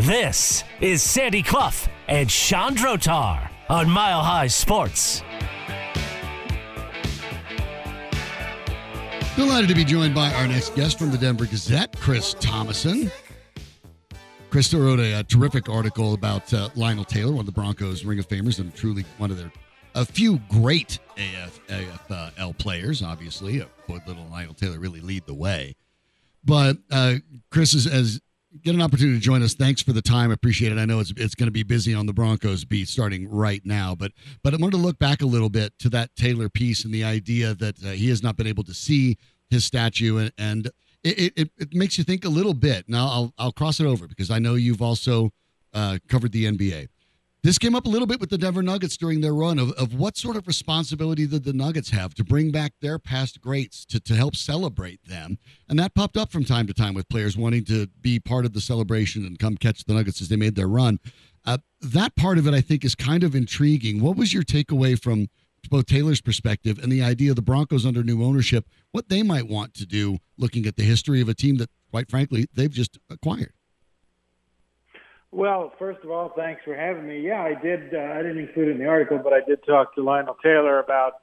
This is Sandy Clough and Shawn Drotar on Mile High Sports. Delighted to be joined by our next guest from the Denver Gazette, Chris Tomasson. Chris wrote a, a terrific article about uh, Lionel Taylor, one of the Broncos' Ring of Famers, and truly one of their a few great AF, AFL players. Obviously, Floyd Little Lionel Taylor really lead the way. But uh, Chris is as get an opportunity to join us. Thanks for the time. Appreciate it. I know it's it's going to be busy on the Broncos beat starting right now, but but I wanted to look back a little bit to that Taylor piece and the idea that uh, he has not been able to see his statue and, and it, it, it makes you think a little bit. Now I'll I'll cross it over because I know you've also uh, covered the NBA. This came up a little bit with the Denver Nuggets during their run of, of what sort of responsibility did the Nuggets have to bring back their past greats to, to help celebrate them. And that popped up from time to time with players wanting to be part of the celebration and come catch the Nuggets as they made their run. Uh, that part of it, I think, is kind of intriguing. What was your takeaway from both Taylor's perspective and the idea of the Broncos under new ownership, what they might want to do looking at the history of a team that, quite frankly, they've just acquired? Well, first of all, thanks for having me. Yeah, I did. Uh, I didn't include it in the article, but I did talk to Lionel Taylor about,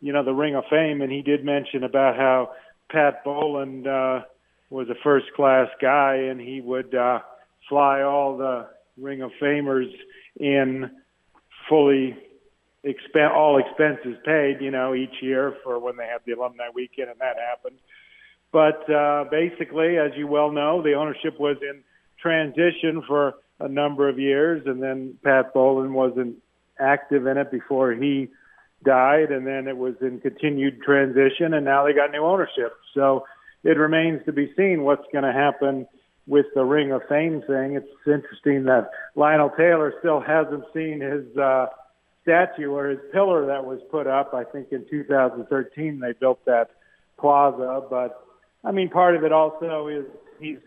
you know, the Ring of Fame, and he did mention about how Pat Bowlen uh, was a first-class guy, and he would uh, fly all the Ring of Famers in fully expen- all expenses paid, you know, each year for when they have the alumni weekend, and that happened. But uh, basically, as you well know, the ownership was in transition for a number of years, and then Pat Bowlen wasn't active in it before he died, and then it was in continued transition, and now they got new ownership. So it remains to be seen what's going to happen with the Ring of Fame thing. It's interesting that Lionel Taylor still hasn't seen his uh, statue or his pillar that was put up. I think in 2013 they built that plaza, but I mean, part of it also is he's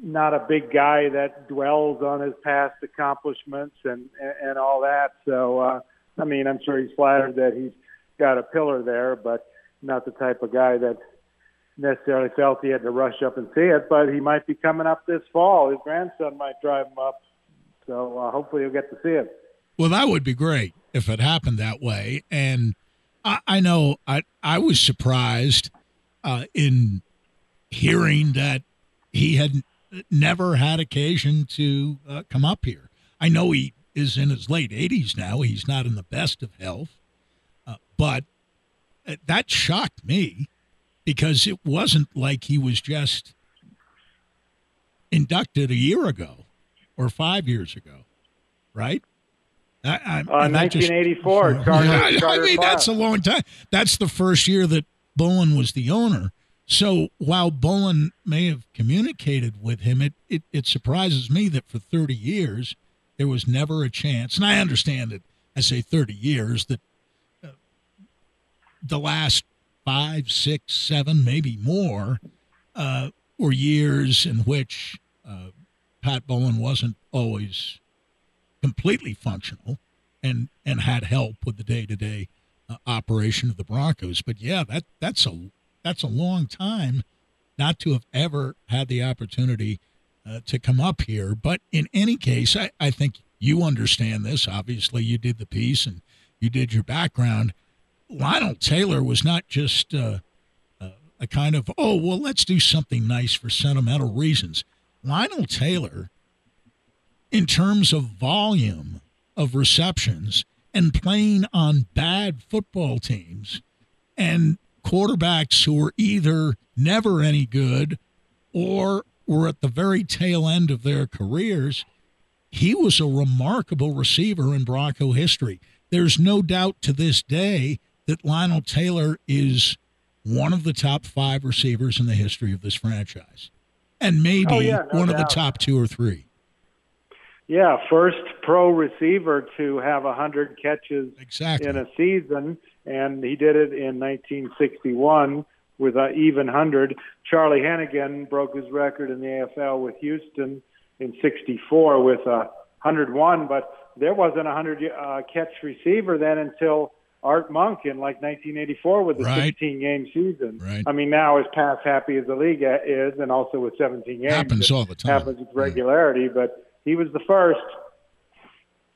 not a big guy that dwells on his past accomplishments and and, all that. So uh, I mean, I'm sure he's flattered that he's got a pillar there, but not the type of guy that necessarily felt he had to rush up and see it. But he might be coming up this fall. His grandson might drive him up, so uh, hopefully he'll get to see it. Well, that would be great if it happened that way. And I, I know I I was surprised uh, in hearing that he had never had occasion to uh, come up here. I know he is in his late 80s now. He's not in the best of health, uh, but uh, that shocked me because it wasn't like he was just inducted a year ago or five years ago, right? I, I, uh, 1984. Just, Charter, yeah, I mean, that's a long time. That's the first year that Bowlen was the owner. So while Bowlen may have communicated with him, it, it, it, surprises me that for 30 years there was never a chance. And I understand that I say 30 years that uh, the last five, six, seven, maybe more uh, were years in which uh, Pat Bowlen wasn't always completely functional and and had help with the day to day operation of the Broncos. But yeah, that that's a that's a long time not to have ever had the opportunity uh, to come up here. But in any case, I, I think you understand this. Obviously, you did the piece and you did your background. Lionel Taylor was not just uh, uh, a kind of, oh, well, let's do something nice for sentimental reasons. Lionel Taylor, in terms of volume of receptions and playing on bad football teams and quarterbacks who were either never any good or were at the very tail end of their careers, he was a remarkable receiver in Bronco history. There's no doubt to this day that Lionel Taylor is one of the top five receivers in the history of this franchise, and maybe oh, yeah, no one doubt. of the top two or three. Yeah, first pro receiver to have a hundred catches exactly. in a season and he did it in 1961 with an even hundred. Charlie Hennigan broke his record in the AFL with Houston in '64 with a 101, but there wasn't a hundred uh, catch receiver then until Art Monk in like 1984 with right. 16 game season. Right. I mean, now as pass happy as the league is, and also with 17 games, happens all the time. Happens with regularity, but he was the first.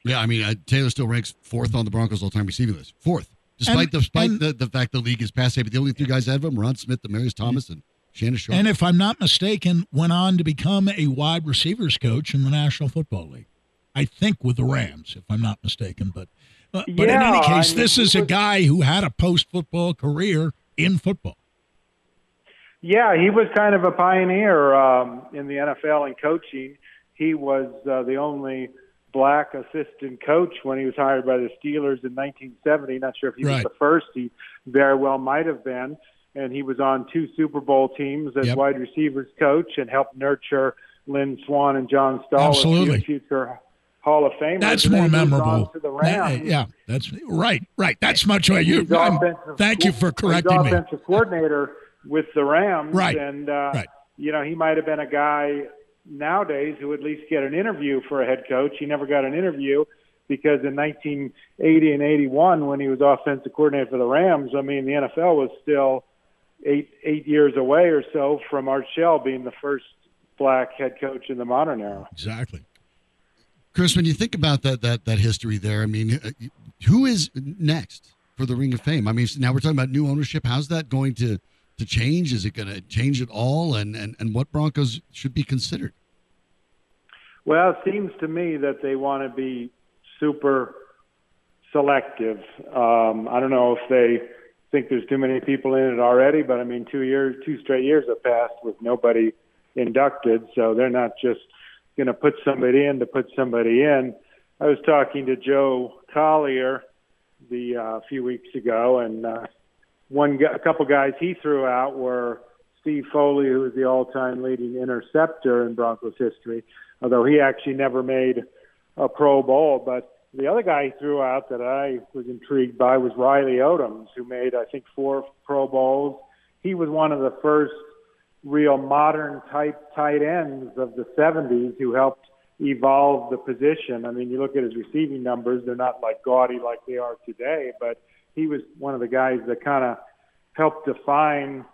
Yeah, I mean uh, Taylor still ranks fourth on the Broncos all-time receiving list. Fourth, despite And- the despite and- the, the fact the league is passe. But the only three guys ahead of him: Rod Smith, Demaryius Thomas, and Shannon Sharpe. And if I'm not mistaken, went on to become a wide receivers coach in the National Football League. I think with the Rams, if I'm not mistaken. But uh, but in Yeah, any I case, mean, this is a guy who had a post football career in football. Yeah, he was kind of a pioneer um, in the NFL in coaching. He was uh, the only black assistant coach when he was hired by the Steelers in 1970. Not sure if he Right. was the first. He very well might have been. And he was on two Super Bowl teams as Yep. wide receivers coach and helped nurture Lynn Swann and John Stahl, Absolutely. as future Hall of Famers. That's more then he moved on memorable. To the That- yeah, that's right. Right. That's much what you. Offensive thank you for correcting me. offensive coordinator with the Rams, Right, And uh, right. you know, he might have been a guy nowadays who at least get an interview for a head coach. He never got an interview because in 1980 and 81, when he was offensive coordinator for the Rams, I mean, the NFL was still eight eight years away or so from Art Shell being the first black head coach in the modern era. Exactly. Chris, when you think about that that that history there, I mean, who is next for the Ring of Fame? I mean, now we're talking about new ownership. How's that going to to change? Is it going to change at all? And and and what Broncos should be considered? Well, it seems to me that they want to be super selective. Um, I don't know if they think there's too many people in it already, but I mean, two years, two straight years have passed with nobody inducted, so they're not just going to put somebody in to put somebody in. I was talking to Joe Collier the uh, a few weeks ago, and uh, one a couple guys he threw out were Steve Foley, who was the all-time leading interceptor in Broncos history, although he actually never made a Pro Bowl. But the other guy he threw out that I was intrigued by was Riley Odoms, who made I think four Pro Bowls. He was one of the first real modern type tight ends of the 70s who helped evolve the position. I mean, you look at his receiving numbers, they're not like gaudy like they are today, but he was one of the guys that kind of helped define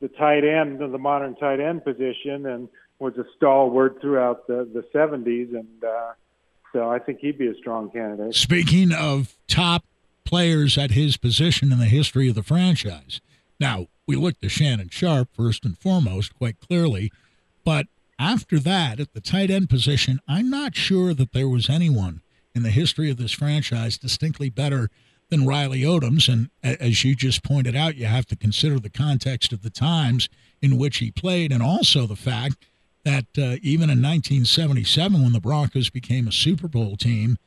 the tight end of the modern tight end position and was a stalwart throughout the, the 70s. And uh, so I think he'd be a strong candidate. Speaking of top players at his position in the history of the franchise. Now, we looked to Shannon Sharpe first and foremost, quite clearly. But after that, at the tight end position, I'm not sure that there was anyone in the history of this franchise distinctly better than Riley Odoms. And as you just pointed out, you have to consider the context of the times in which he played and also the fact that uh, even in 1977, when the Broncos became a Super Bowl team,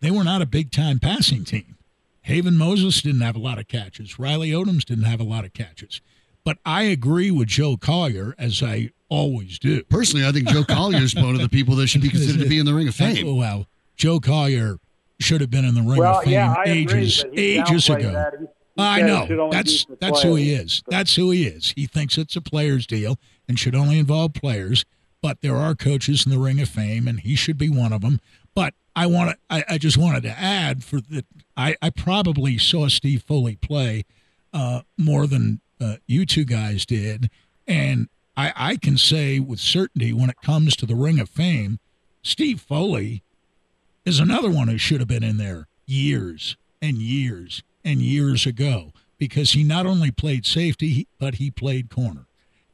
they were not a big time passing team. Haven Moses didn't have a lot of catches. Riley Odoms didn't have a lot of catches. But I agree with Joe Collier, as I always do. Personally, I think Joe Collier is one of the people that should be considered to be in the Ring of Oh, Fame. well, Joe Collier should have been in the Ring Well, of Fame yeah, ages, ages ago. that. He- he I know. That's that's who he is. That's who he is. He thinks it's a players deal and should only involve players. But there are coaches in the Ring of Fame, and he should be one of them. But I want to. I, I just wanted to add for that. I, I probably saw Steve Foley play uh, more than uh, you two guys did, and I, I can say with certainty when it comes to the Ring of Fame, Steve Foley is another one who should have been in there years and years and years ago because he not only played safety, but he played corner.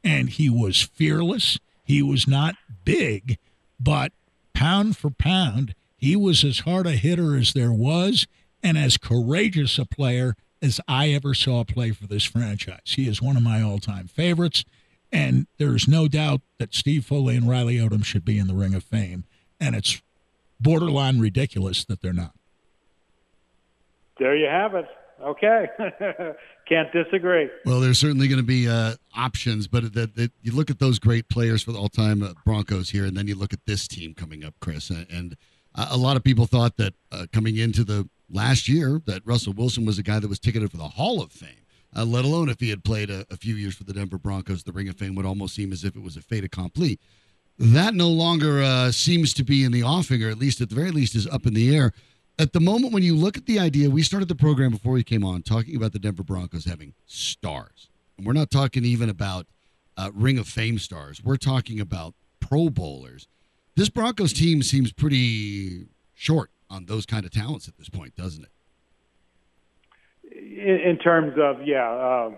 And he was fearless. He was not big, but pound for pound, he was as hard a hitter as there was and as courageous a player as I ever saw play for this franchise. He is one of my all time favorites. And there's no doubt that Steve Foley and Riley Odom should be in the Ring of Fame. And it's borderline ridiculous that they're not. There you have it. Okay. Can't disagree. Well, there's certainly going to be uh, options, but that that you look at those great players for the all-time uh, Broncos here, and then you look at this team coming up, Chris, and, and uh, a lot of people thought that uh, coming into the last year that Russell Wilson was a guy that was ticketed for the Hall of Fame. Uh, let alone if he had played a, a few years for the Denver Broncos, the Ring of Fame would almost seem as if it was a fait accompli. That no longer uh, seems to be in the offing, or at least at the very least is up in the air. At the moment when you look at the idea, we started the program before we came on talking about the Denver Broncos having stars. And we're not talking even about uh, Ring of Fame stars. We're talking about Pro Bowlers. This Broncos team seems pretty short on those kind of talents at this point, doesn't it? In, in terms of yeah, uh,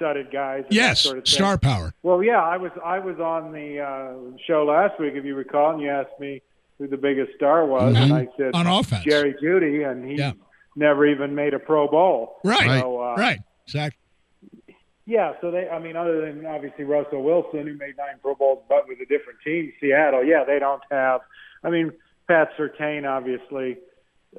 star-studded guys. and Yes, sort of thing. star power. Well, yeah, I was I was on the uh, show last week, if you recall, and you asked me who the biggest star was, and I said On offense. Jerry Jeudy, and he Yeah. never even made a Pro Bowl. Right. So, uh, Right. Exactly. Yeah, so they, I mean, other than obviously Russell Wilson, who made nine Pro Bowls, but with a different team, Seattle, yeah, they don't have. I mean, Pat Surtain, obviously,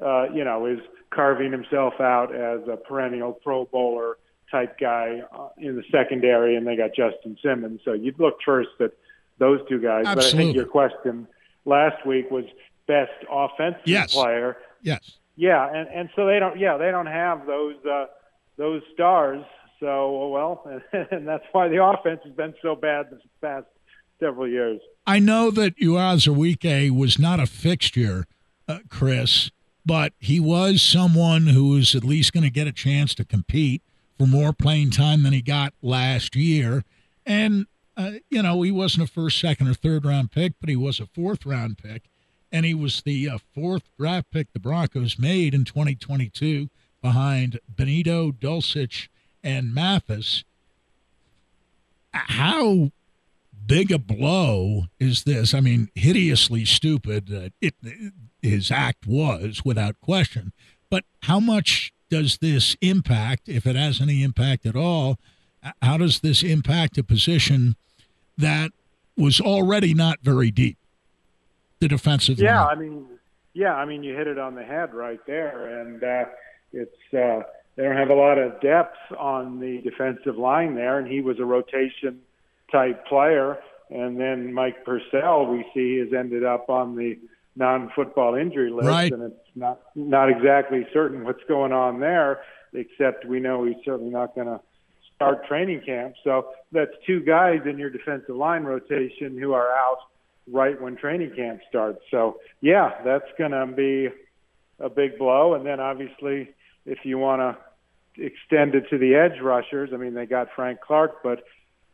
uh, you know, is carving himself out as a perennial Pro Bowler type guy uh, in the secondary, and they got Justin Simmons. So you'd look first at those two guys. But I think your question last week was best offensive Yes. player. Yes. Yeah, and and so they don't. Yeah, they don't have those uh, those stars. So well, and that's why the offense has been so bad this past several years. I know that Uwazurike was not a fixture, uh, Chris, but he was someone who was at least going to get a chance to compete for more playing time than he got last year. And, uh, you know, he wasn't a first, second, or third round pick, but he was a fourth round pick. And he was the uh, fourth draft pick the Broncos made in 2022 behind Bonitto, Dulcich, and Mathis. How big a blow is this? I mean, hideously stupid. Uh, it, his act was without question. But how much does this impact, if it has any impact at all? How does this impact a position that was already not very deep? The defensive Yeah, line. I mean, yeah, I mean, you hit it on the head right there, and uh, it's uh, they don't have a lot of depth on the defensive line there, and he was a rotation type player, and then Mike Purcell we see has ended up on the non-football injury list, Right. and it's not not exactly certain what's going on there, except we know he's certainly not going to start training camp. So that's two guys in your defensive line rotation who are out right when training camp starts. So yeah, that's going to be a big blow. And then obviously, if you want to extend it to the edge rushers, I mean, they got Frank Clark, but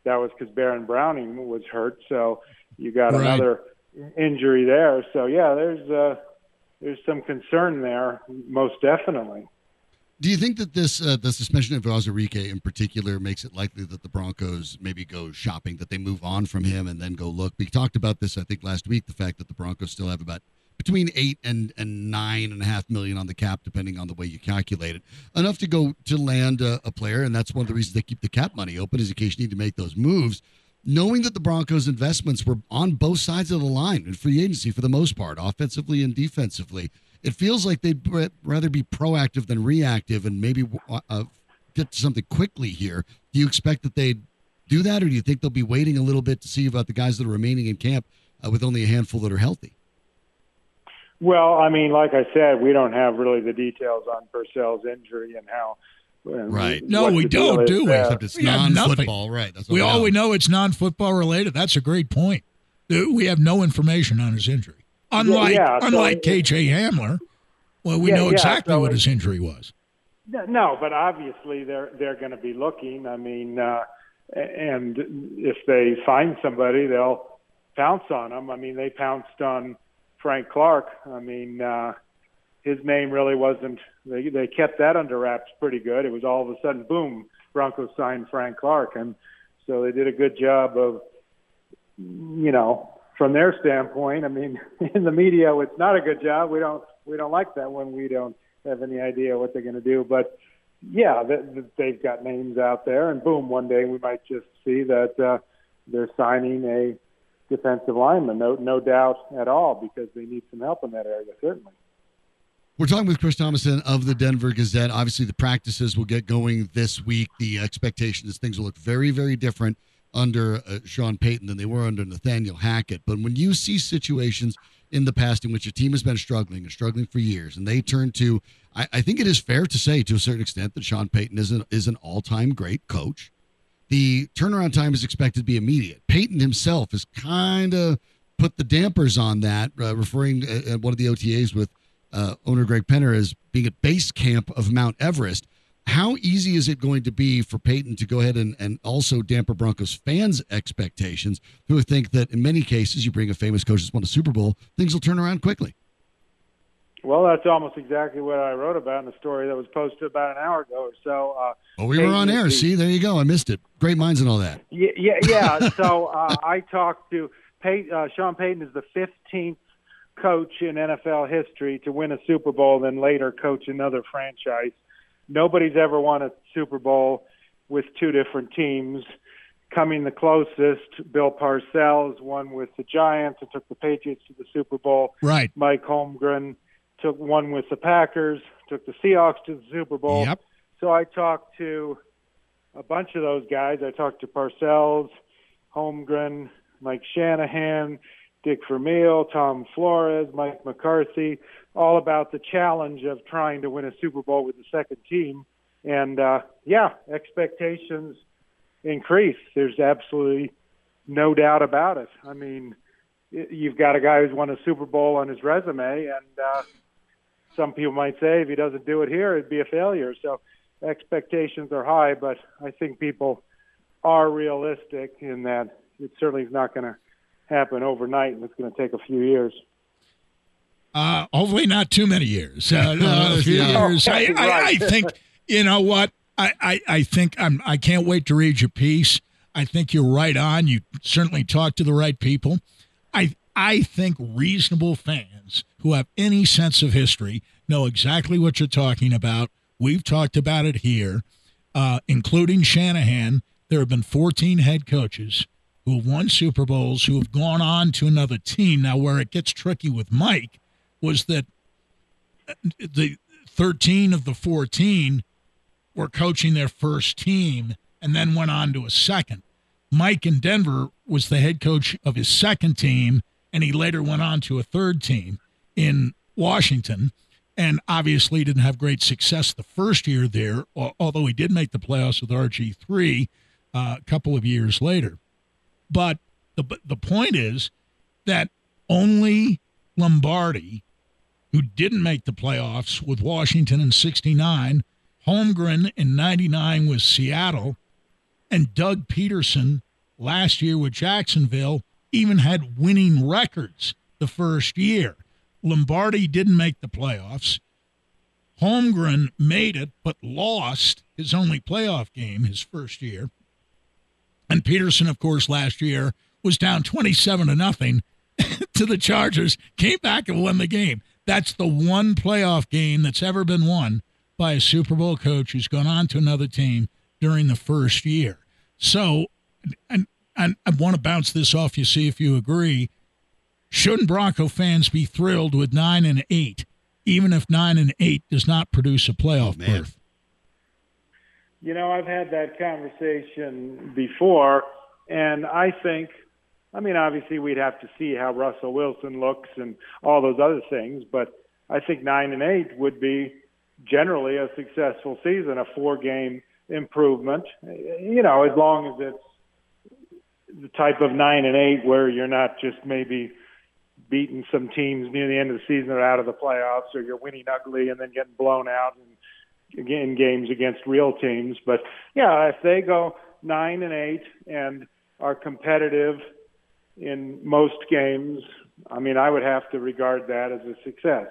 that was because Baron Browning was hurt. So you got Right. another injury there. So yeah, there's uh, there's some concern there, most definitely. Do you think that this uh, the suspension of Uwazurike in particular makes it likely that the Broncos maybe go shopping, that they move on from him and then go look? We talked about this, I think, last week. The fact that the Broncos still have about between eight and and nine and a half million on the cap, depending on the way you calculate it, enough to go to land a, a player, and that's one of the reasons they keep the cap money open, is in case you need to make those moves. Knowing that the Broncos' investments were on both sides of the line in free agency for the most part, offensively and defensively, it feels like they'd rather be proactive than reactive and maybe uh, get to something quickly here. Do you expect that they'd do that, or do you think they'll be waiting a little bit to see about the guys that are remaining in camp uh, with only a handful that are healthy? Well, I mean, like I said, we don't have really the details on Purcell's injury and how. And Right. No, we don't, do we? there. Except it's We non-football, right? That's we all we know. know it's non-football related. That's a great point. Uh, We have no information on his injury. Unlike yeah, so unlike it- KJ Hamler, well, we Yeah, know yeah, exactly so what his injury was. No, but obviously they're they're going to be looking. I mean, uh, and if they find somebody, they'll pounce on them. I mean, they pounced on Frank Clark. I mean, uh, his name really wasn't. They they kept that under wraps pretty good. It was all of a sudden, boom, Broncos signed Frank Clark, and so they did a good job of, you know, from their standpoint. I mean, in the media, it's not a good job. We don't we don't like that when we don't have any idea what they're going to do. But yeah, th- th- they've got names out there, and boom, one day we might just see that uh, they're signing a defensive lineman. No, no doubt at all, because they need some help in that area, certainly. We're talking with Chris Tomasson of the Denver Gazette. Obviously, the practices will get going this week. The expectation is things will look very, very different under uh, Sean Payton than they were under Nathaniel Hackett. But when you see situations in the past in which a team has been struggling and struggling for years, and they turn to, I, I think it is fair to say to a certain extent that Sean Payton is an, is an all time great coach. The turnaround time is expected to be immediate. Payton himself has kind of put the dampers on that, uh, referring at one of the OTAs with uh, owner Greg Penner as being at base camp of Mount Everest. how easy is it going to be for Payton to go ahead and, and also damper Broncos fans' expectations who think that in many cases you bring a famous coach that's won a Super Bowl, things will turn around quickly? Well, that's almost exactly what I wrote about in the story that was posted about an hour ago or so. Uh, oh, we were on air. The, See, there you go. I missed it. Great minds and all that. Yeah, yeah. yeah. so uh, I talked to Pay, uh, Sean Payton is the 15th coach in NFL history to win a Super Bowl, and then later coach another franchise. Nobody's ever won a Super Bowl with two different teams. Coming the closest, Bill Parcells won with the Giants and took the Patriots to the Super Bowl. Right. Mike Holmgren took one with the Packers, took the Seahawks to the Super Bowl. Yep. So I talked to a bunch of those guys. I talked to Parcells, Holmgren, Mike Shanahan, Dick Vermeil, Tom Flores, Mike McCarthy, all about the challenge of trying to win a Super Bowl with the second team. And uh, yeah, expectations increase. There's absolutely no doubt about it. I mean, you've got a guy who's won a Super Bowl on his resume, and uh, some people might say if he doesn't do it here, it'd be a failure. So expectations are high, but I think people are realistic in that it certainly is not going to happen overnight, and it's going to take a few years. Uh, hopefully, not too many years. Uh, a few years. I, I, I, think you know what. I, I, I think I'm. I can't wait to read your piece. I think you're right on. You certainly talk to the right people. I I think reasonable fans who have any sense of history know exactly what you're talking about. We've talked about it here, uh, including Shanahan. There have been 14 head coaches who have won Super Bowls, who have gone on to another team. Now, where it gets tricky with Mike was that uh, the 13 of the 14 were coaching their first team and then went on to a second. Mike in Denver was the head coach of his second team, and he later went on to a third team in Washington. And obviously didn't have great success the first year there, although he did make the playoffs with RG3 uh, a couple of years later. But the the point is that only Lombardi, who didn't make the playoffs with Washington in '69, Holmgren in '99 with Seattle, and Doug Pederson last year with Jacksonville even had winning records the first year. Lombardi didn't make the playoffs. Holmgren made it, but lost his only playoff game his first year. And Pederson, of course, last year was down 27 to nothing to the Chargers, came back and won the game. That's the one playoff game that's ever been won by a Super Bowl coach who's gone on to another team during the first year. So, and, and I want to bounce this off you, see if you agree. Shouldn't Bronco fans be thrilled with nine and eight, even if nine and eight does not produce a playoff berth? You know, I've had that conversation before, and I think, I mean, obviously we'd have to see how Russell Wilson looks and all those other things, but I think nine and eight would be generally a successful season, a four-game improvement. You know, as long as it's the type of nine and eight where you're not just maybe beating some teams near the end of the season or out of the playoffs, or you're winning ugly and then getting blown out and in games against real teams. But yeah, if they go nine and eight and are competitive in most games, I mean, I would have to regard that as a success.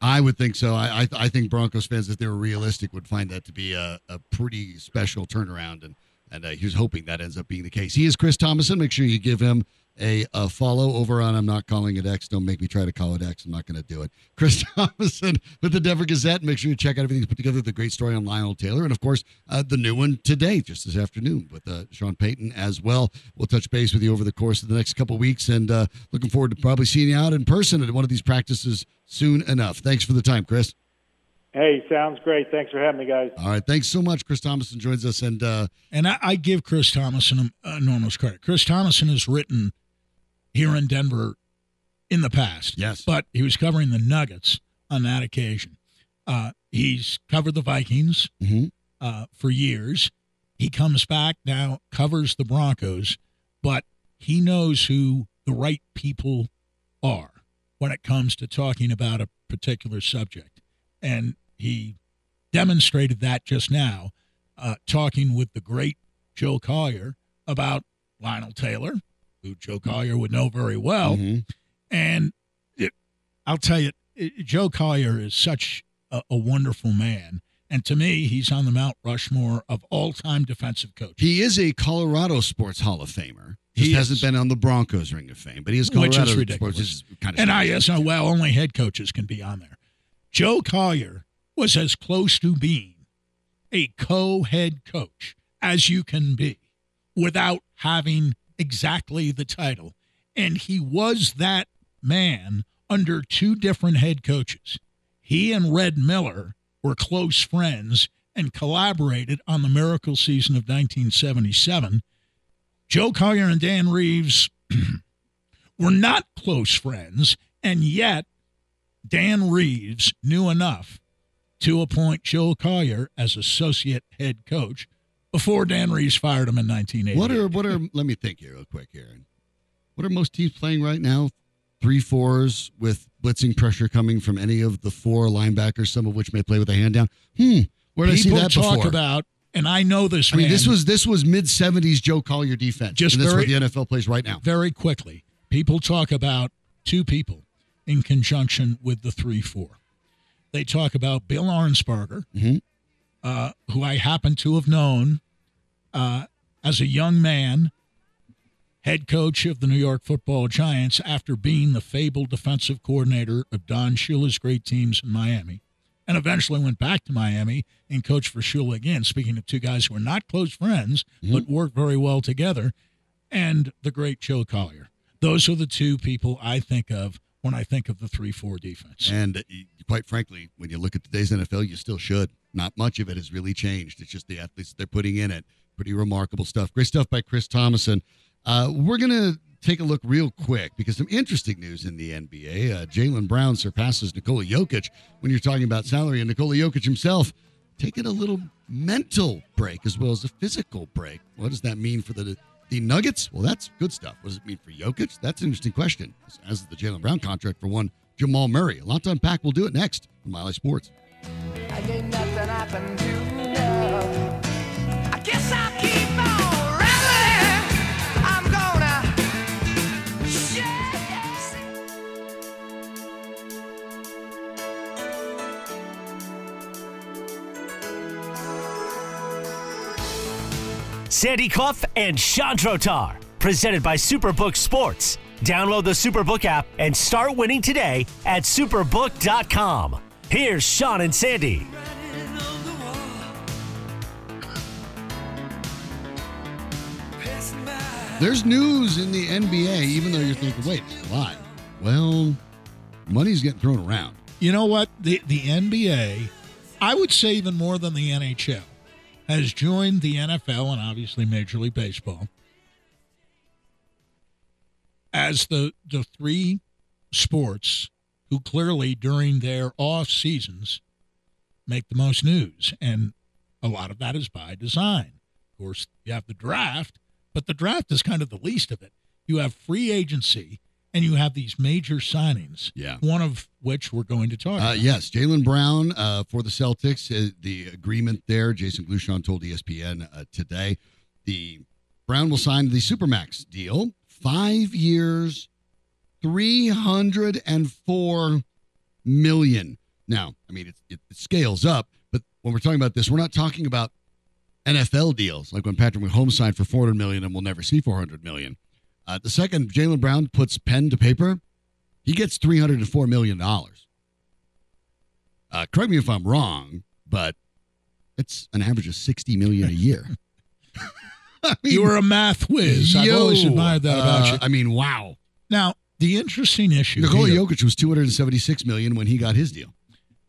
I would think so. I I, I think Broncos fans, if they were realistic, would find that to be a, a pretty special turnaround, and and uh, he was hoping that ends up being the case. He is Chris Tomasson. Make sure you give him a, a follow over on I'm not calling it X. Don't make me try to call it X. I'm not going to do it. Chris Tomasson with the Denver Gazette. Make sure you check out everything he's put together. The great story on Lionel Taylor. And of course, uh, the new one today, just this afternoon with uh, Sean Payton as well. We'll touch base with you over the course of the next couple weeks and uh, looking forward to probably seeing you out in person at one of these practices soon enough. Thanks for the time, Chris. Hey, sounds great. Thanks for having me, guys. All right, thanks so much. Chris Tomasson joins us, and uh, and I, I give Chris Tomasson enormous credit. Chris Tomasson has written here in Denver in the past. Yes. But he was covering the Nuggets on that occasion. Uh, he's covered the Vikings mm-hmm. uh, for years. He comes back now, covers the Broncos, but he knows who the right people are when it comes to talking about a particular subject. And he demonstrated that just now, uh, talking with the great Joe Collier about Lionel Taylor, who Joe Collier would know very well. Mhm. And it, I'll tell you, it, Joe Collier is such a, a wonderful man. And to me, he's on the Mount Rushmore of all time defensive coaches. He is a Colorado Sports Hall of Famer. Just He hasn't been on the Broncos Ring of Fame, but he is Which is Colorado ridiculous. Sports. Is kind of And I yes, well, only head coaches can be on there. Joe Collier was as close to being a co-head coach as you can be without having exactly the title. And he was that man under two different head coaches. He and Red Miller were close friends and collaborated on the miracle season of 1977. Joe Collier and Dan Reeves were not close friends, and yet Dan Reeves knew enough to appoint Joe Collier as associate head coach before Dan Reeves fired him in 1980. What are what are? let me think here real quick, Aaron. What are most teams playing right now? Three fours with blitzing pressure coming from any of the four linebackers, some of which may play with a hand down. Hmm. Where did I see people that talk before? about? And I know this. I mean, man this was this was mid '70s Joe Collier defense. Just and that's very- what the NFL plays right now. very quickly. People talk about two people in conjunction with the three four. They talk about Bill Arnsparger, Mhm. uh, who I happen to have known uh, as a young man, head coach of the New York Football Giants after being the fabled defensive coordinator of Don Shula's great teams in Miami, and eventually went back to Miami and coached for Shula again. Speaking of two guys who are not close friends but work very well together, and the great Joe Collier. Those are the two people I think of when I think of the three-four defense. And uh, quite frankly, when you look at today's NFL, you still should. Not much of it has really changed. It's just the athletes they're putting in it. Pretty remarkable stuff. Great stuff by Chris Tomasson. Uh, we're going to take a look real quick because some interesting news in the NBA. Uh, Jaylen Brown surpasses Nikola Jokic when you're talking about salary, and Nikola Jokic himself taking a little mental break as well as a physical break. What does that mean for the the Nuggets? Well, that's good stuff. What does it mean for Jokic? That's an interesting question. As the Jaylen Brown contract for one Jamal Murray. A lot to unpack. We'll do it next on Mile High Sports. Sandy Clough and Shawn Drotar, presented by Superbook Sports. Download the Superbook app and start winning today at superbook.com. Here's Sean and Sandy. There's news in the NBA, even though you're thinking, wait, it's. Well, money's getting thrown around. You know what? The the NBA, I would say even more than the NHL, has joined the NFL and obviously Major League Baseball as the the three sports who clearly during their off seasons make the most news. And a lot of that is by design. Of course, you have the draft, but the draft is kind of the least of it. You have free agency and you have these major signings. Yeah. One of which we're going to talk Uh, about. yes, Jaylen Brown uh, for the Celtics. Uh, the agreement there, Jason Glushon told ESPN uh, today. The Brown will sign the Supermax deal, five years, three hundred and four million. Now, I mean, it, it, it scales up, but when we're talking about this, we're not talking about NFL deals like when Patrick Mahomes signed for four hundred million and we'll never see four hundred million. Uh, the second Jaylen Brown puts pen to paper, he gets three hundred and four million dollars. Uh, correct me if I'm wrong, but it's an average of sixty million a year. I mean, You were a math whiz. I've always admired that about uh, you. I mean, wow. Now, the interesting issue Nikola here, Jokic was two hundred and seventy-six million when he got his deal.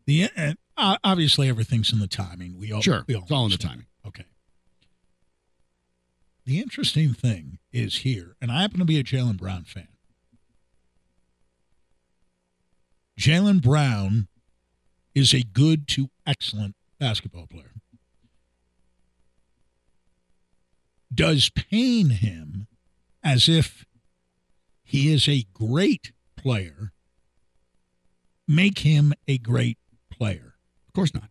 the uh, obviously everything's in the timing. We all Sure, we all it's all in the timing. Okay. The interesting thing is here, and I happen to be a Jaylen Brown fan. Jaylen Brown is a good to excellent basketball player. Does pain him as if he is a great player make him a great player? Of course not.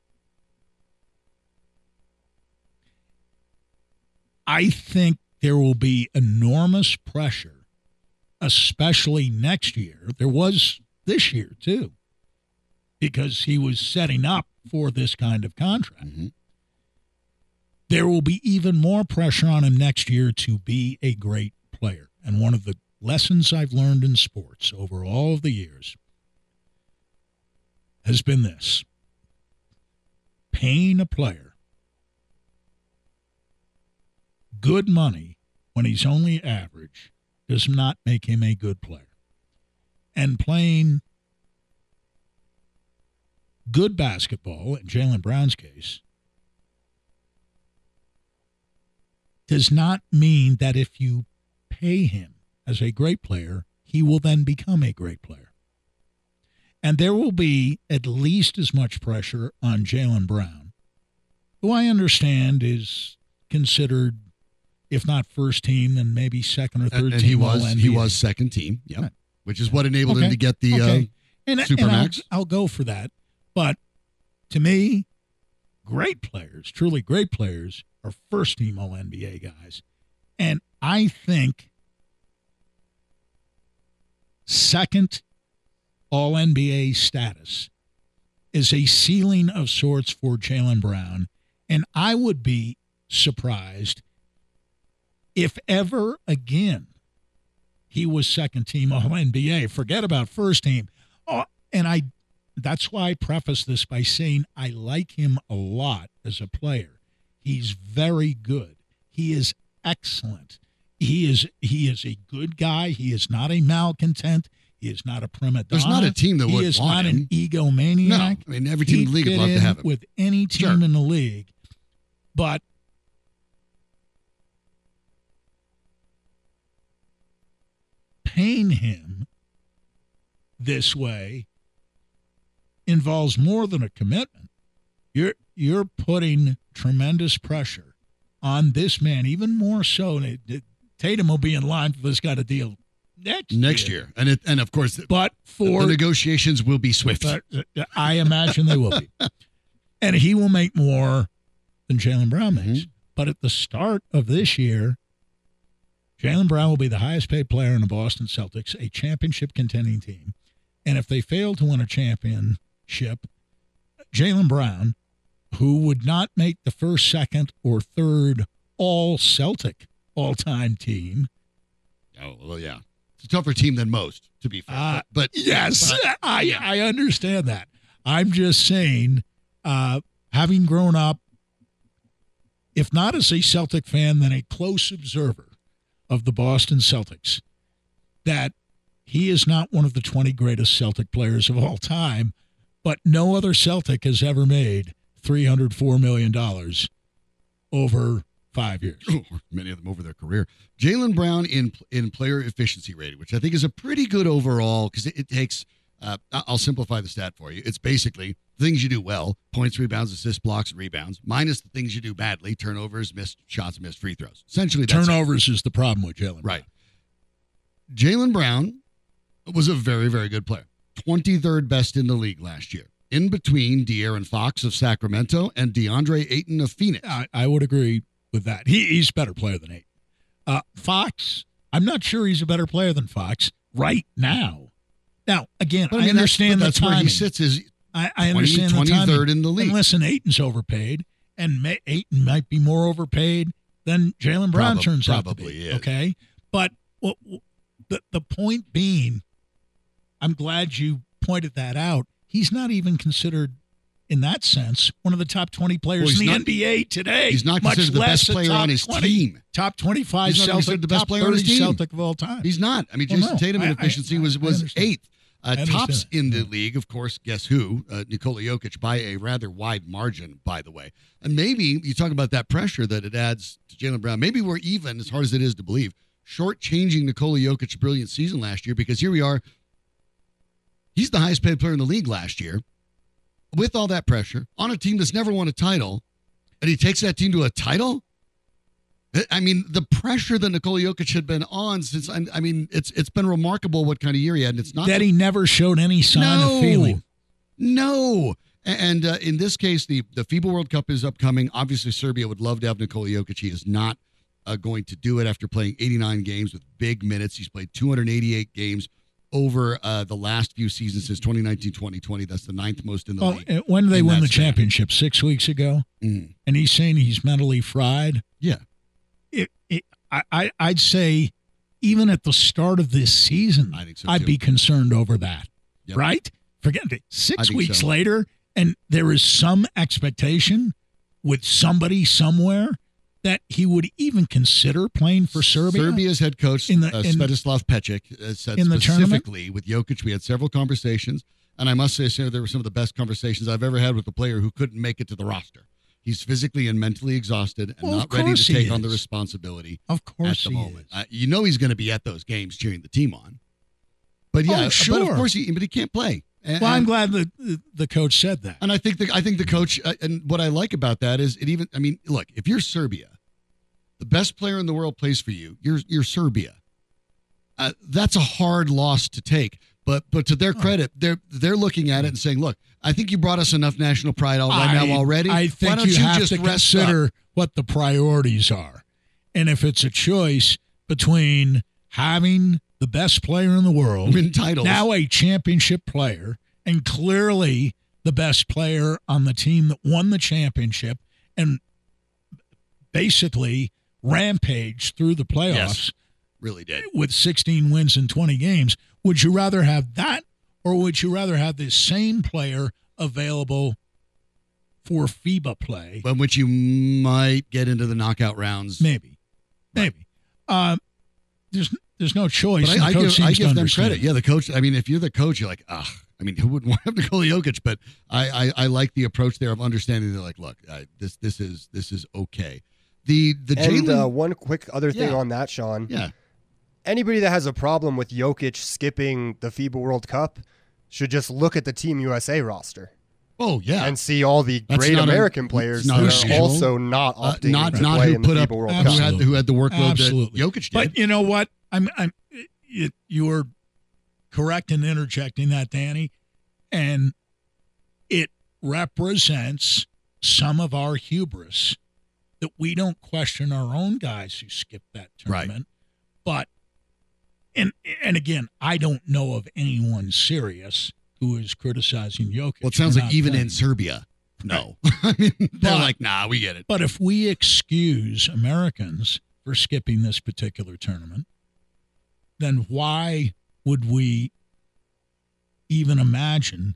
I think there will be enormous pressure, especially next year. There was this year too, because he was setting up for this kind of contract. Mhm. There will be even more pressure on him next year to be a great player. And one of the lessons I've learned in sports over all of the years has been this paying a player good money when he's only average does not make him a good player. And playing good basketball, in Jaylen Brown's case, does not mean that if you pay him as a great player, he will then become a great player. And there will be at least as much pressure on Jaylen Brown, who I understand is considered, if not first team, then maybe second or third and team. he was he was second team. Yep. Right. Which is what enabled him to get the Okay. uh, and, Supermax? and I'll, I'll go for that. But to me, great players, truly great players, are first team All NBA guys. And I think second All NBA status is a ceiling of sorts for Jaylen Brown. And I would be surprised if ever again he was second team All NBA. Forget about first team. Oh, and I that's why I preface this by saying I like him a lot as a player. He's very good. He is excellent. He is he is a good guy. He is not a malcontent. He is not a prima donna. There's not a team that he would is want not him. an egomaniac. No, I mean every team in the league He'd love to have him. with any team Sure. in the league. But paying him this way involves more than a commitment. You're you're putting tremendous pressure on this man, even more so. Tatum will be in line for this kind of deal next next year. And it and of course But for the negotiations will be swift. uh, I imagine they will be. And he will make more than Jaylen Brown makes. But at the start of this year, Jaylen Brown will be the highest paid player in the Boston Celtics, a championship contending team. And if they fail to win a championship, Jaylen Brown, who would not make the first, second, or third all Celtic all time team, oh well, yeah, it's a tougher team than most, to be fair. Uh, but, but Yes, but- I yeah. I understand that. I'm just saying, uh, having grown up, if not as a Celtic fan, then a close observer of the Boston Celtics, that he is not one of the 20 greatest Celtic players of all time, but no other Celtic has ever made $304 million over five years. many of them over their career. Jaylen Brown in in player efficiency rating, which I think is a pretty good overall because it, it takes. Uh, I'll simplify the stat for you. It's basically things you do well: points, rebounds, assists, blocks, and rebounds, minus the things you do badly: turnovers, missed shots, missed free throws. Essentially, that's. Turnovers is the problem with Jaylen. Right. Jaylen Brown was a very, very good player. 23rd best in the league last year. In between De'Aaron Fox of Sacramento and DeAndre Ayton of Phoenix. I, I would agree with that. He, he's a better player than Ayton. Uh, Fox, I'm not sure he's a better player than Fox right now. Now, again, But I, mean, that's- understand the that's where he sits is I, I 20 understand the 23rd timing. in the league. And listen, Ayton's overpaid, and May, Ayton might be more overpaid than Jaylen Brown turns out to probably be. is. Okay, but the the point being, I'm glad you pointed that out. He's not even considered. In that sense, one of the top 20 players Well, in the not- NBA today. he's not considered the best player on his 20, team. Top 25 He's not Celtic, the best player on his team. Celtic of all time. He's not. I mean, Well, Jayson no, Tatum in efficiency was was eighth. Uh, tops in the league, of course. Guess who? Uh, Nikola Jokic by a rather wide margin, by the way. And maybe you talk about that pressure that it adds to Jaylen Brown. Maybe we're even, as hard as it is to believe, shortchanging Nikola Jokic's brilliant season last year because here we are. He's the highest paid player in the league last year, with all that pressure on a team that's never won a title, and he takes that team to a title. I mean, the pressure that Nikola Jokic had been on since I mean, it's it's been remarkable what kind of year he had, and it's not that he never showed any sign no, of feeling. No. And uh, in this case, the the FIBA World Cup is upcoming. Obviously, Serbia would love to have Nikola Jokic. He is not uh, going to do it after playing 89 games with big minutes. He's played 288 games over uh, the last few seasons since 2019 2020. That's the ninth most in the Oh, league. when did they in win the championship? Six weeks ago, Mm. and he's saying he's mentally fried. Yeah. It, it, I, I, I'd say, even at the start of this season, I think so, I'd too. be concerned over that. Yep. Right? Forget it. Six weeks so. later, and there is some expectation with somebody somewhere that he would even consider playing for Serbia. Serbia's head coach, In the- uh, in- Svetislav Pesic, uh, said in the specifically with Jokic, we had several conversations, and I must say, sir, there were some of the best conversations I've ever had with a player who couldn't make it to the roster. He's physically and mentally exhausted and Well, not ready to take on the responsibility Of course, at the he moment. is. Uh, you know he's going to be at those games cheering the team on. But yeah, Oh, but of sure. course he, but he can't play. And, well, I'm glad the, the coach said that. and I think the I think the coach uh, and what I like about that is it even I mean look if you're Serbia, the best player in the world plays for you. You're you're Serbia. Uh, that's a hard loss to take. But but to their credit, they're they're looking at it and saying, look, I think you brought us enough national pride all right I- now already. I Why don't you, you, have just to consider what the priorities are. And if it's a choice between having the best player in the world, now a championship player, and clearly the best player on the team that won the championship and basically rampaged through the playoffs Yes. Really did. with 16 wins in 20 games. Would you rather have that or would you rather have this same player available for FIBA play? But which you might get into the knockout rounds. Maybe. Maybe. Um, there's there's no choice. But I, I the coach give, I give them understand credit. Yeah, the coach. I mean, if you're the coach, you're like, ah. I mean, who wouldn't want him to go Jokic? But I, I, I like the approach there of understanding. They're like, look, uh, this, this is, this is okay. The, the And Jaylen. uh, one quick other thing Yeah. on that, Shawn. yeah, Anybody that has a problem with Jokic skipping the FIBA World Cup should just look at the Team USA roster oh yeah, and see all the That's great American it's players not that unusual. are also not Uh, not to not play who in the put FIBA up, World who Cup. had, who had the workload Absolutely. that Jokic did. But you know what? I'm I'm it, you are correct in interjecting that, Danny, and it represents some of our hubris that we don't question our own guys who skip that Right. tournament. But and and again, I don't know of anyone serious who is criticizing Jokic. well, it sounds like even playing. in Serbia, no. I mean, they're But- like, nah, we get it. But if we excuse Americans for skipping this particular tournament, then why would we even imagine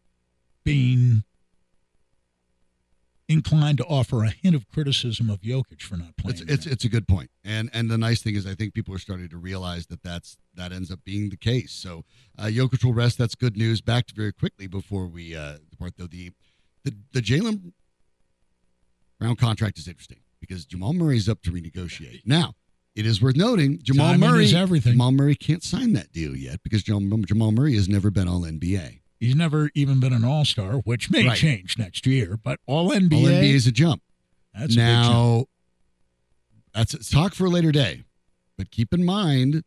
being inclined to offer a hint of criticism of Jokic for not playing? It's it's it's a good point, and and the nice thing is, I think people are starting to realize that that's that ends up being the case. So, uh, Jokic will rest. That's good news. Back to very quickly before we uh, depart, though the the the Jaylen Brown contract is interesting because Jamal Murray is up to renegotiate now. It is worth noting Jamal Timing Murray is everything. Jamal Murray can't sign that deal yet because Jamal, Jamal Murray has never been All NBA. He's never even been an All Star, which may Right. change next year. But All NBA, All NBA is a jump. that's a jump. now that's it's talk for a later day but keep in mind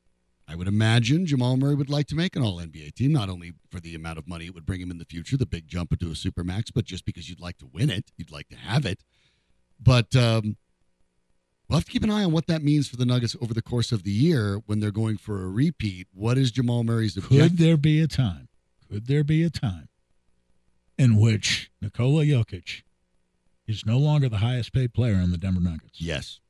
i would imagine jamal murray would like to make an all nba team not only for the amount of money it would bring him in the future the big jump into a super max but just because you'd like to win it you'd like to have it but um We'll have to keep an eye on what that means for the Nuggets over the course of the year when they're going for a repeat. What is Jamal Murray's Could objective? there be a time? Could there be a time in which Nikola Jokic is no longer the highest paid player on the Denver Nuggets? Yes.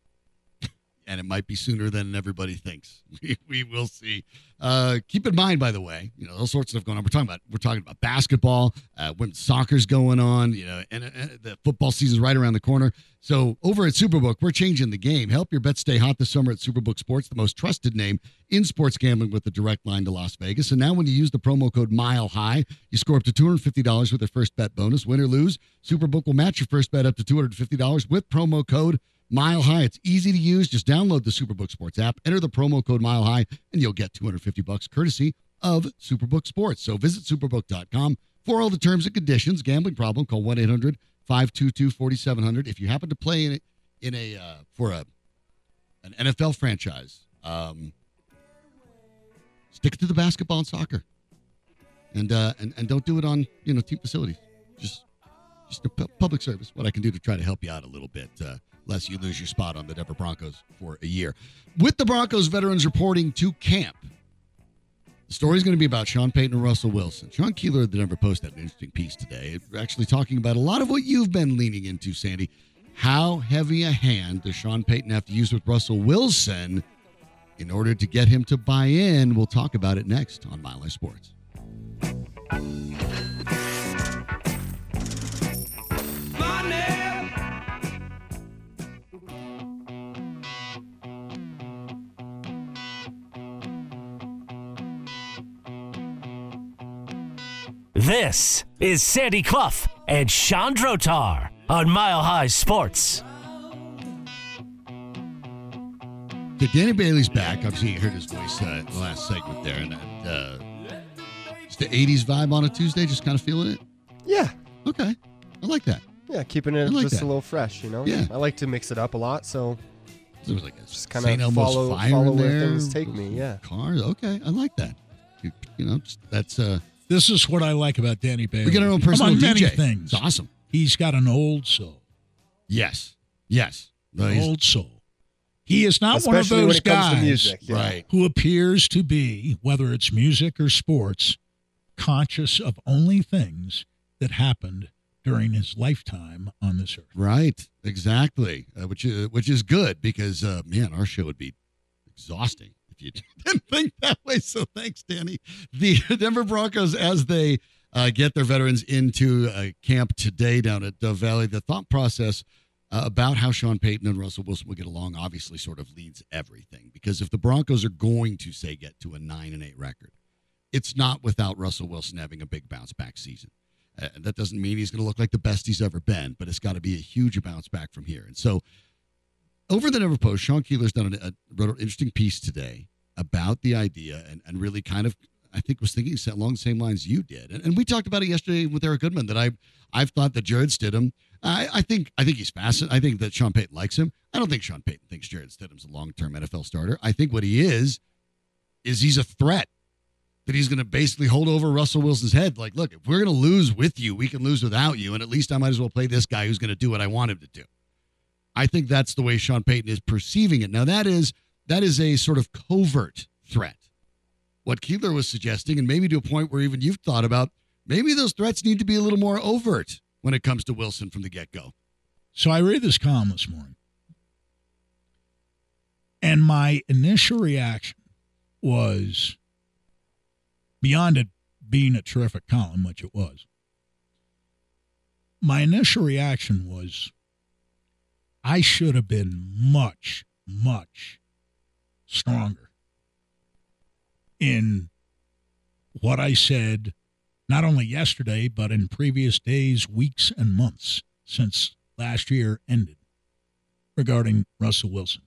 And it might be sooner than everybody thinks. We, will see. Uh, keep in mind, by the way, you know, all sorts of stuff going on. We're talking about we're talking about basketball, uh, women's soccer's going on, you know, and, and the football season's right around the corner. So over at Superbook, we're changing the game. Help your bet stay hot this summer at Superbook Sports, the most trusted name in sports gambling with a direct line to Las Vegas. And now when you use the promo code Mile High, you score up to $250 with their first bet bonus. Win or lose, Superbook will match your first bet up to $250 with promo code Mile High. It's easy to use. Just download the Superbook Sports app, enter the promo code Mile High, and you'll get 250 bucks courtesy of Superbook Sports. So visit superbook.com for all the terms and conditions. Gambling problem? Call 1 800 522 4700. If you happen to play in a, in a uh, for a an NFL franchise, um, stick to the basketball and soccer, and uh, and and don't do it on you know team facilities. Just just a public service. What I can do to try to help you out a little bit. Uh, lest you lose your spot on the Denver Broncos for a year. With the Broncos veterans reporting to camp, the story is going to be about Sean Payton and Russell Wilson. Sean Keeler of the Denver Post had an interesting piece today, actually talking about a lot of what you've been leaning into, Sandy. How heavy a hand does Sean Payton have to use with Russell Wilson in order to get him to buy in? We'll talk about it next on Mile High Sports. This is Sandy Clough and Shawn Drotar on Mile High Sports. Okay, Danny Bailey's back. Obviously, you heard his voice uh, in the last segment there, and uh, it's the '80s vibe on a Tuesday. Just kind of feeling it. Yeah. Okay, I like that. Yeah, keeping it like just that. a little fresh, you know? Yeah. I like to mix it up a lot, so There was like a Just kinda Elmo's follow- fire follow in where there. things take me, yeah. Cars. Okay, I like that. You, you know, just, that's uh, This is what I like about Danny Bailey. we get our own personal Among many DJ. things. It's awesome. He's got an old soul. Yes, yes. No, An old soul. He is not one of those guys music. yeah. right. who appears to be, whether it's music or sports, conscious of only things that happened during his lifetime on this earth. Right, exactly. Uh, which is which is good because uh, man, our show would be exhausting didn't think that way. So thanks, Danny. The Denver Broncos, as they uh, get their veterans into uh, camp today down at Dove Valley, the thought process uh, about how Sean Payton and Russell Wilson will get along obviously sort of leads everything because if the Broncos are going to say get to a nine and eight record, it's not without Russell Wilson having a big bounce back season. Uh, that doesn't mean he's going to look like the best he's ever been, but it's got to be a huge bounce back from here. And so, over the Denver Post, Sean Keeler's done an, a, wrote an interesting piece today about the idea and, and really kind of, I think, was thinking along the same lines you did. And, and we talked about it yesterday with Eric Goodman that I I've thought that Jarrett Stidham, I, I think I think he's fascinating. I think that Sean Payton likes him. I don't think Sean Payton thinks Jarrett Stidham's a long term NFL starter. I think what he is is he's a threat that he's going to basically hold over Russell Wilson's head. Like, look, if we're going to lose with you, we can lose without you. And at least I might as well play this guy who's going to do what I want him to do. I think that's the way Sean Payton is perceiving it. Now, that is that is a sort of covert threat. What Keeler was suggesting, and maybe to a point where even you've thought about, maybe those threats need to be a little more overt when it comes to Wilson from the get go. So I read this column this morning, and my initial reaction was beyond it being a terrific column, which it was. My initial reaction was I should have been much, much stronger in what I said, not only yesterday, but in previous days, weeks, and months since last year ended regarding Russell Wilson.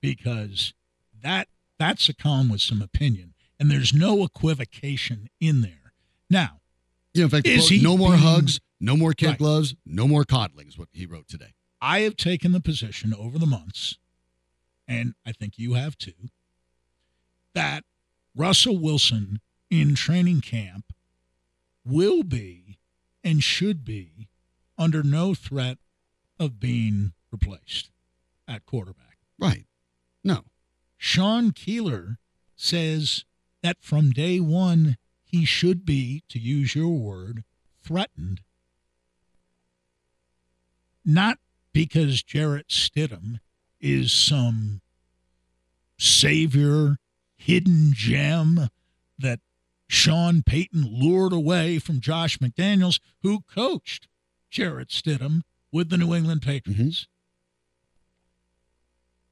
Because that that's a column with some opinion, and there's no equivocation in there. Now, know, in fact, Is quote, he no more being- hugs, no more kid Right. gloves, no more coddling is what he wrote today. I have taken the position over the months, and I think you have too, that Russell Wilson in training camp will be and should be under no threat of being replaced at quarterback. Right. No. Sean Keeler says that from day one, he should be, to use your word, threatened. Not because Jarrett Stidham is some savior, hidden gem that Sean Payton lured away from Josh McDaniels, who coached Jarrett Stidham with the New England Patriots mm-hmm.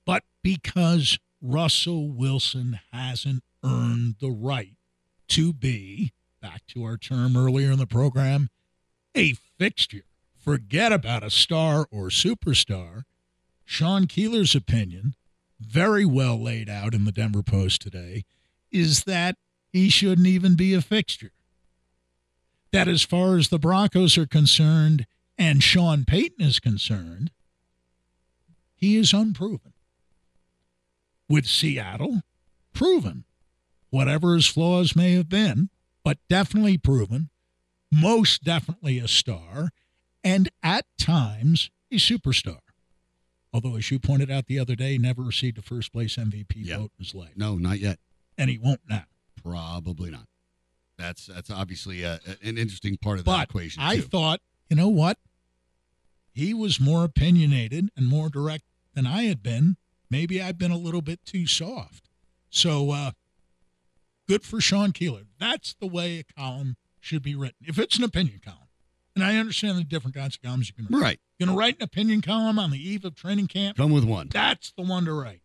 but because Russell Wilson hasn't earned the right to be, back to our term earlier in the program, a fixture. Forget about a star or superstar. Sean Keeler's opinion, very well laid out in the Denver Post today, is that he shouldn't even be a fixture. That as far as the Broncos are concerned and Sean Payton is concerned, he is unproven with Seattle, proven, whatever his flaws may have been, but definitely proven, most definitely a star, and at times a superstar. Although, as you pointed out the other day, never received a first place MVP Yeah. vote in his life, No, not yet. and he won't now. Probably not. That's that's obviously a, an interesting part of that But equation I thought, you know what? He was more opinionated and more direct than I had been. Maybe I've been a little bit too soft. So, uh, good for Sean Keeler. That's the way a column should be written. If it's an opinion column, and I understand the different kinds of columns you can write. right. You're going to write an opinion column on the eve of training camp. Come with one. That's the one to write.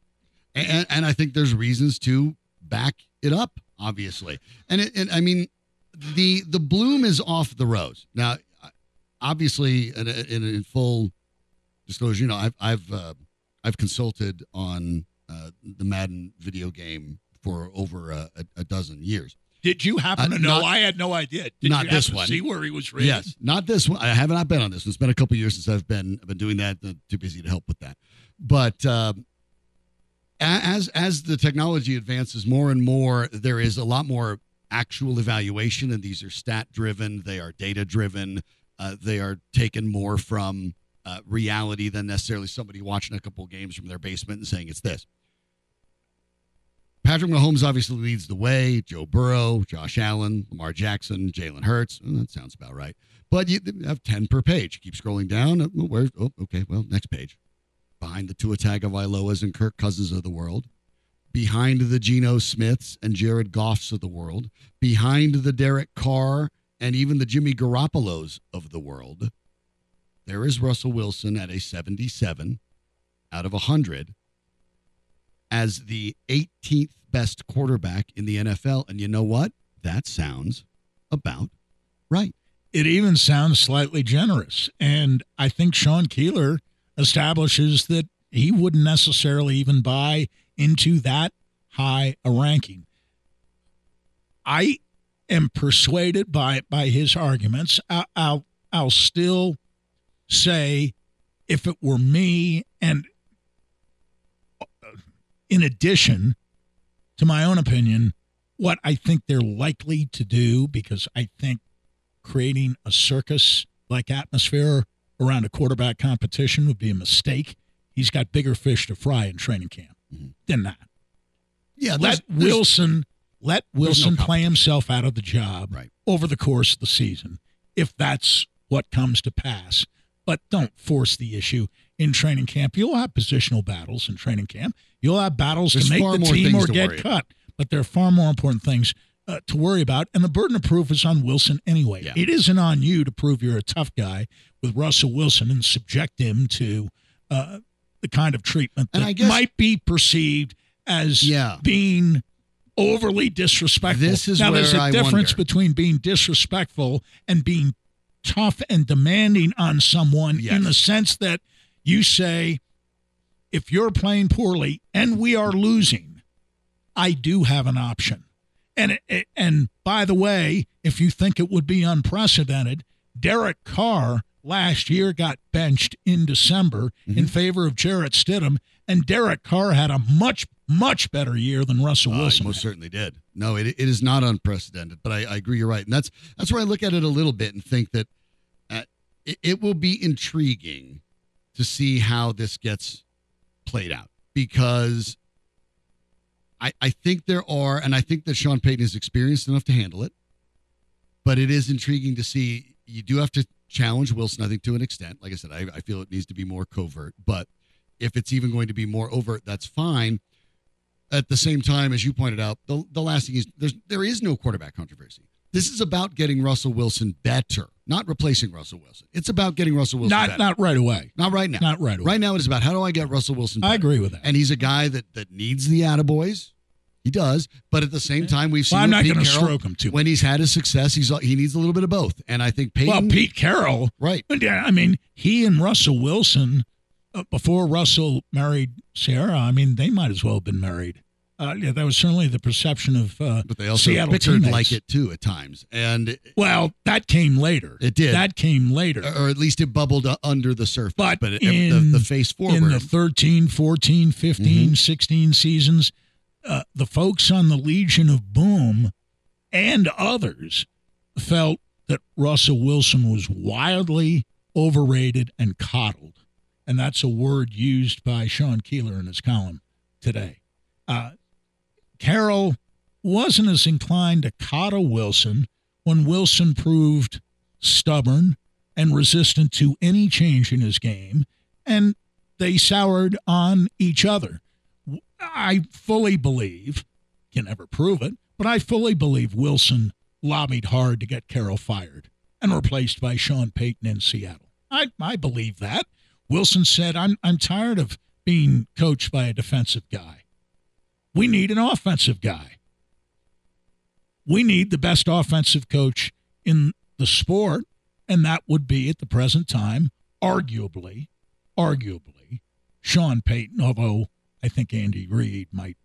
and, and I think there's reasons to back it up, obviously. And it, and I mean, the the bloom is off the rose now. Obviously, in, in, in full disclosure, you know, I've I've uh, I've consulted on uh, the Madden video game for over a, a dozen years. Did you happen Uh, to know? not- I had no idea. Did not you this one. see where he was rated? Yes, not this one. I have not been on this. It's been a couple years since I've been I've been doing that. uh, Too busy to help with that. But a- as as the technology advances more and more, there is a lot more actual evaluation, and these are stat driven. They are data driven. Uh, they are taken more from uh, reality than necessarily somebody watching a couple games from their basement and saying it's this. Patrick Mahomes obviously leads the way. Joe Burrow, Josh Allen, Lamar Jackson, Jalen Hurts. Oh, that sounds about right. But you have 10 per page. Keep scrolling down. Uh, Where? Oh, okay. Well, next page. Behind the Tua Tagovailoas and Kirk Cousins of the world. Behind the Geno Smiths and Jared Goffs of the world. Behind the Derek Carr and even the Jimmy Garoppolos of the world. There is Russell Wilson at a 77 out of 100 as the 18th best quarterback in the NFL. And you know what? That sounds about right. it even sounds slightly generous. And I think Sean Keeler establishes that he wouldn't necessarily even buy into that high a ranking. I am persuaded by by his arguments. I, I'll I'll still say, if it were me, and in addition to my own opinion, what I think they're likely to do, because I think creating a circus like atmosphere around a quarterback competition would be a mistake. He's got bigger fish to fry in training camp Mhm. than that. Yeah, Let Wilson let there's no Wilson play himself out of the job Right. over the course of the season, if that's what comes to pass. But don't force the issue in training camp. You'll have positional battles in training camp. You'll have battles There's to make the team or get cut. But there are far more important things uh, to worry about. And the burden of proof is on Wilson anyway. Yeah. It isn't on you to prove you're a tough guy with Russell Wilson and subject him to uh, the kind of treatment that guess- might be perceived as Yeah. being overly disrespectful. This is now, there's a difference wonder. between being disrespectful and being tough and demanding on someone Yes. in the sense that you say, if you're playing poorly and we are losing, I do have an option. And and by the way, if you think it would be unprecedented, Derek Carr last year got benched in December Mm-hmm. in favor of Jarrett Stidham, and Derek Carr had a much much better year than Russell Uh, Wilson. most had. certainly did. No, it, it is not unprecedented, but I, I agree. You're right, and that's that's where I look at it a little bit and think that uh, it, it will be intriguing to see how this gets played out because I I think there are, and I think that Sean Payton is experienced enough to handle it, but it is intriguing to see. You do have to challenge Wilson, I think, to an extent. Like I said, I, I feel it needs to be more covert, but if it's even going to be more overt, that's fine at the same time, as you pointed out, the, the last thing is there's there is no quarterback controversy. This is about getting Russell Wilson better, not replacing Russell Wilson. It's about getting Russell Wilson Not better. not right away. Not right now. Not right away. Right now, it is about how do I get Russell Wilson better? I agree with that. And he's a guy that that needs the attaboys. He does, but at the same time, we've seen Well, I'm not going to stroke him too. when he's had his success. He's he needs a little bit of both, and I think Peyton. well, Pete Carroll, right? Yeah, I mean, he and Russell Wilson, uh, before Russell married Sarah, I mean, they might as well have been married. Uh, yeah, that was certainly the perception of uh, But they also Seattle bickered teammates. like it too at times, and Well, that came later. It did. That came later. or at least it bubbled uh, under the surface. But but it, in- the, the face forward, in the 13, 14, 15, Mm-hmm. 16 seasons, uh, the folks on the Legion of Boom and others felt that Russell Wilson was wildly overrated and coddled. and that's a word used by Sean Keeler in his column today. Uh, Carroll wasn't as inclined to coddle Wilson when Wilson proved stubborn and resistant to any change in his game, and they soured on each other. I fully believe, can never prove it, but I fully believe Wilson lobbied hard to get Carroll fired and replaced by Sean Payton in Seattle. I, I believe that. Wilson said, I'm, I'm tired of being coached by a defensive guy. We need an offensive guy. We need the best offensive coach in the sport, and that would be at the present time, arguably, arguably, Sean Payton, although I think Andy Reid might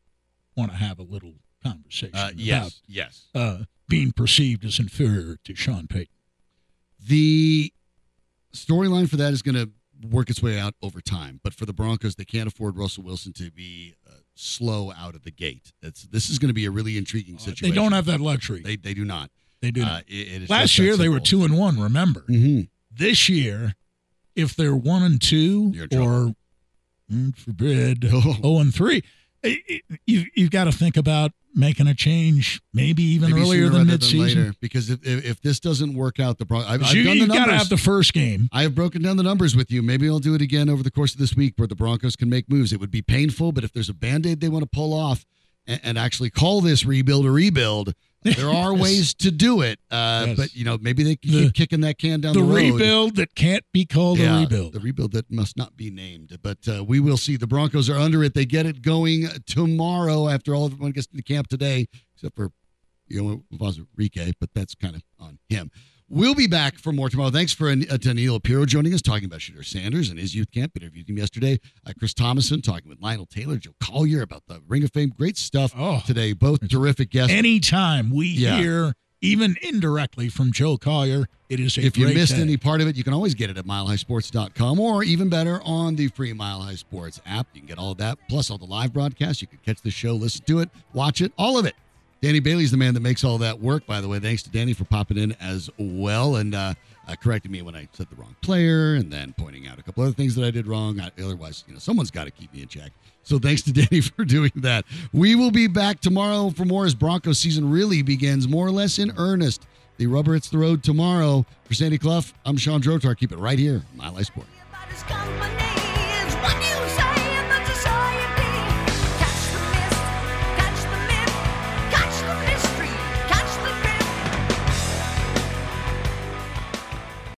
want to have a little conversation Uh, about yes, yes. uh, being perceived as inferior to Sean Payton. The storyline for that is going to work its way out over time. But for the Broncos, they can't afford Russell Wilson to be uh, slow out of the gate. That's this is going to be a really intriguing situation. They don't have that luxury. They they do not. They do. Uh, not. it- it is Last year they were two and one. Remember, Mhm. this year, if they're one and two You're trouble. Mm, forbid Oh. zero and three, eh, eh, you you've got to think about making a change, maybe even Maybe earlier than midseason. later, because if, if, this doesn't work out, the Broncos, I've, I've you, done the have got to have the first game. I have broken down the numbers with you. Maybe I'll do it again over the course of this week where the Broncos can make moves. It would be painful, but if there's a band aid they want to pull off and, and actually call this rebuild a rebuild, there are Yes. ways to do it. Uh, Yes. But, you know, maybe they can The- keep kicking that can down The, road. the, rebuild that can't be called Yeah, a rebuild. The rebuild that must not be named. But uh, we will see. The Broncos are under it. They get it going tomorrow after all everyone gets to the camp today, except for, you know, Uwazurike, but that's kind of on him. We'll be back for more tomorrow. Thanks for uh, to Neil Piro joining us, talking about Shedeur Sanders and his youth camp. Interviewed him yesterday. Uh, Chris Tomasson talking with Lionel Taylor, Joe Collier about the Ring of Fame. Great stuff Oh. today. Both terrific guests. Anytime we Yeah. hear, even indirectly from Joe Collier, it is a if you missed day. any part of it, you can always get it at milehighsports.com or even better on the free Mile High Sports app. You can get all of that, plus all the live broadcasts. You can catch the show, listen to it, watch it, all of it. Danny Bailey's the man that makes all that work, by the way. Thanks to Danny for popping in as well and uh, uh, correcting me when I said the wrong player and then pointing out a couple other things that I did wrong. I, otherwise, you know, someone's got to keep me in check. So thanks to Danny for doing that. We will be back tomorrow for more as Broncos season really begins more or less in earnest. The rubber hits the road tomorrow. For Sandy Clough, I'm Shawn Drotar. Keep it right here, Sports. Everybody's company.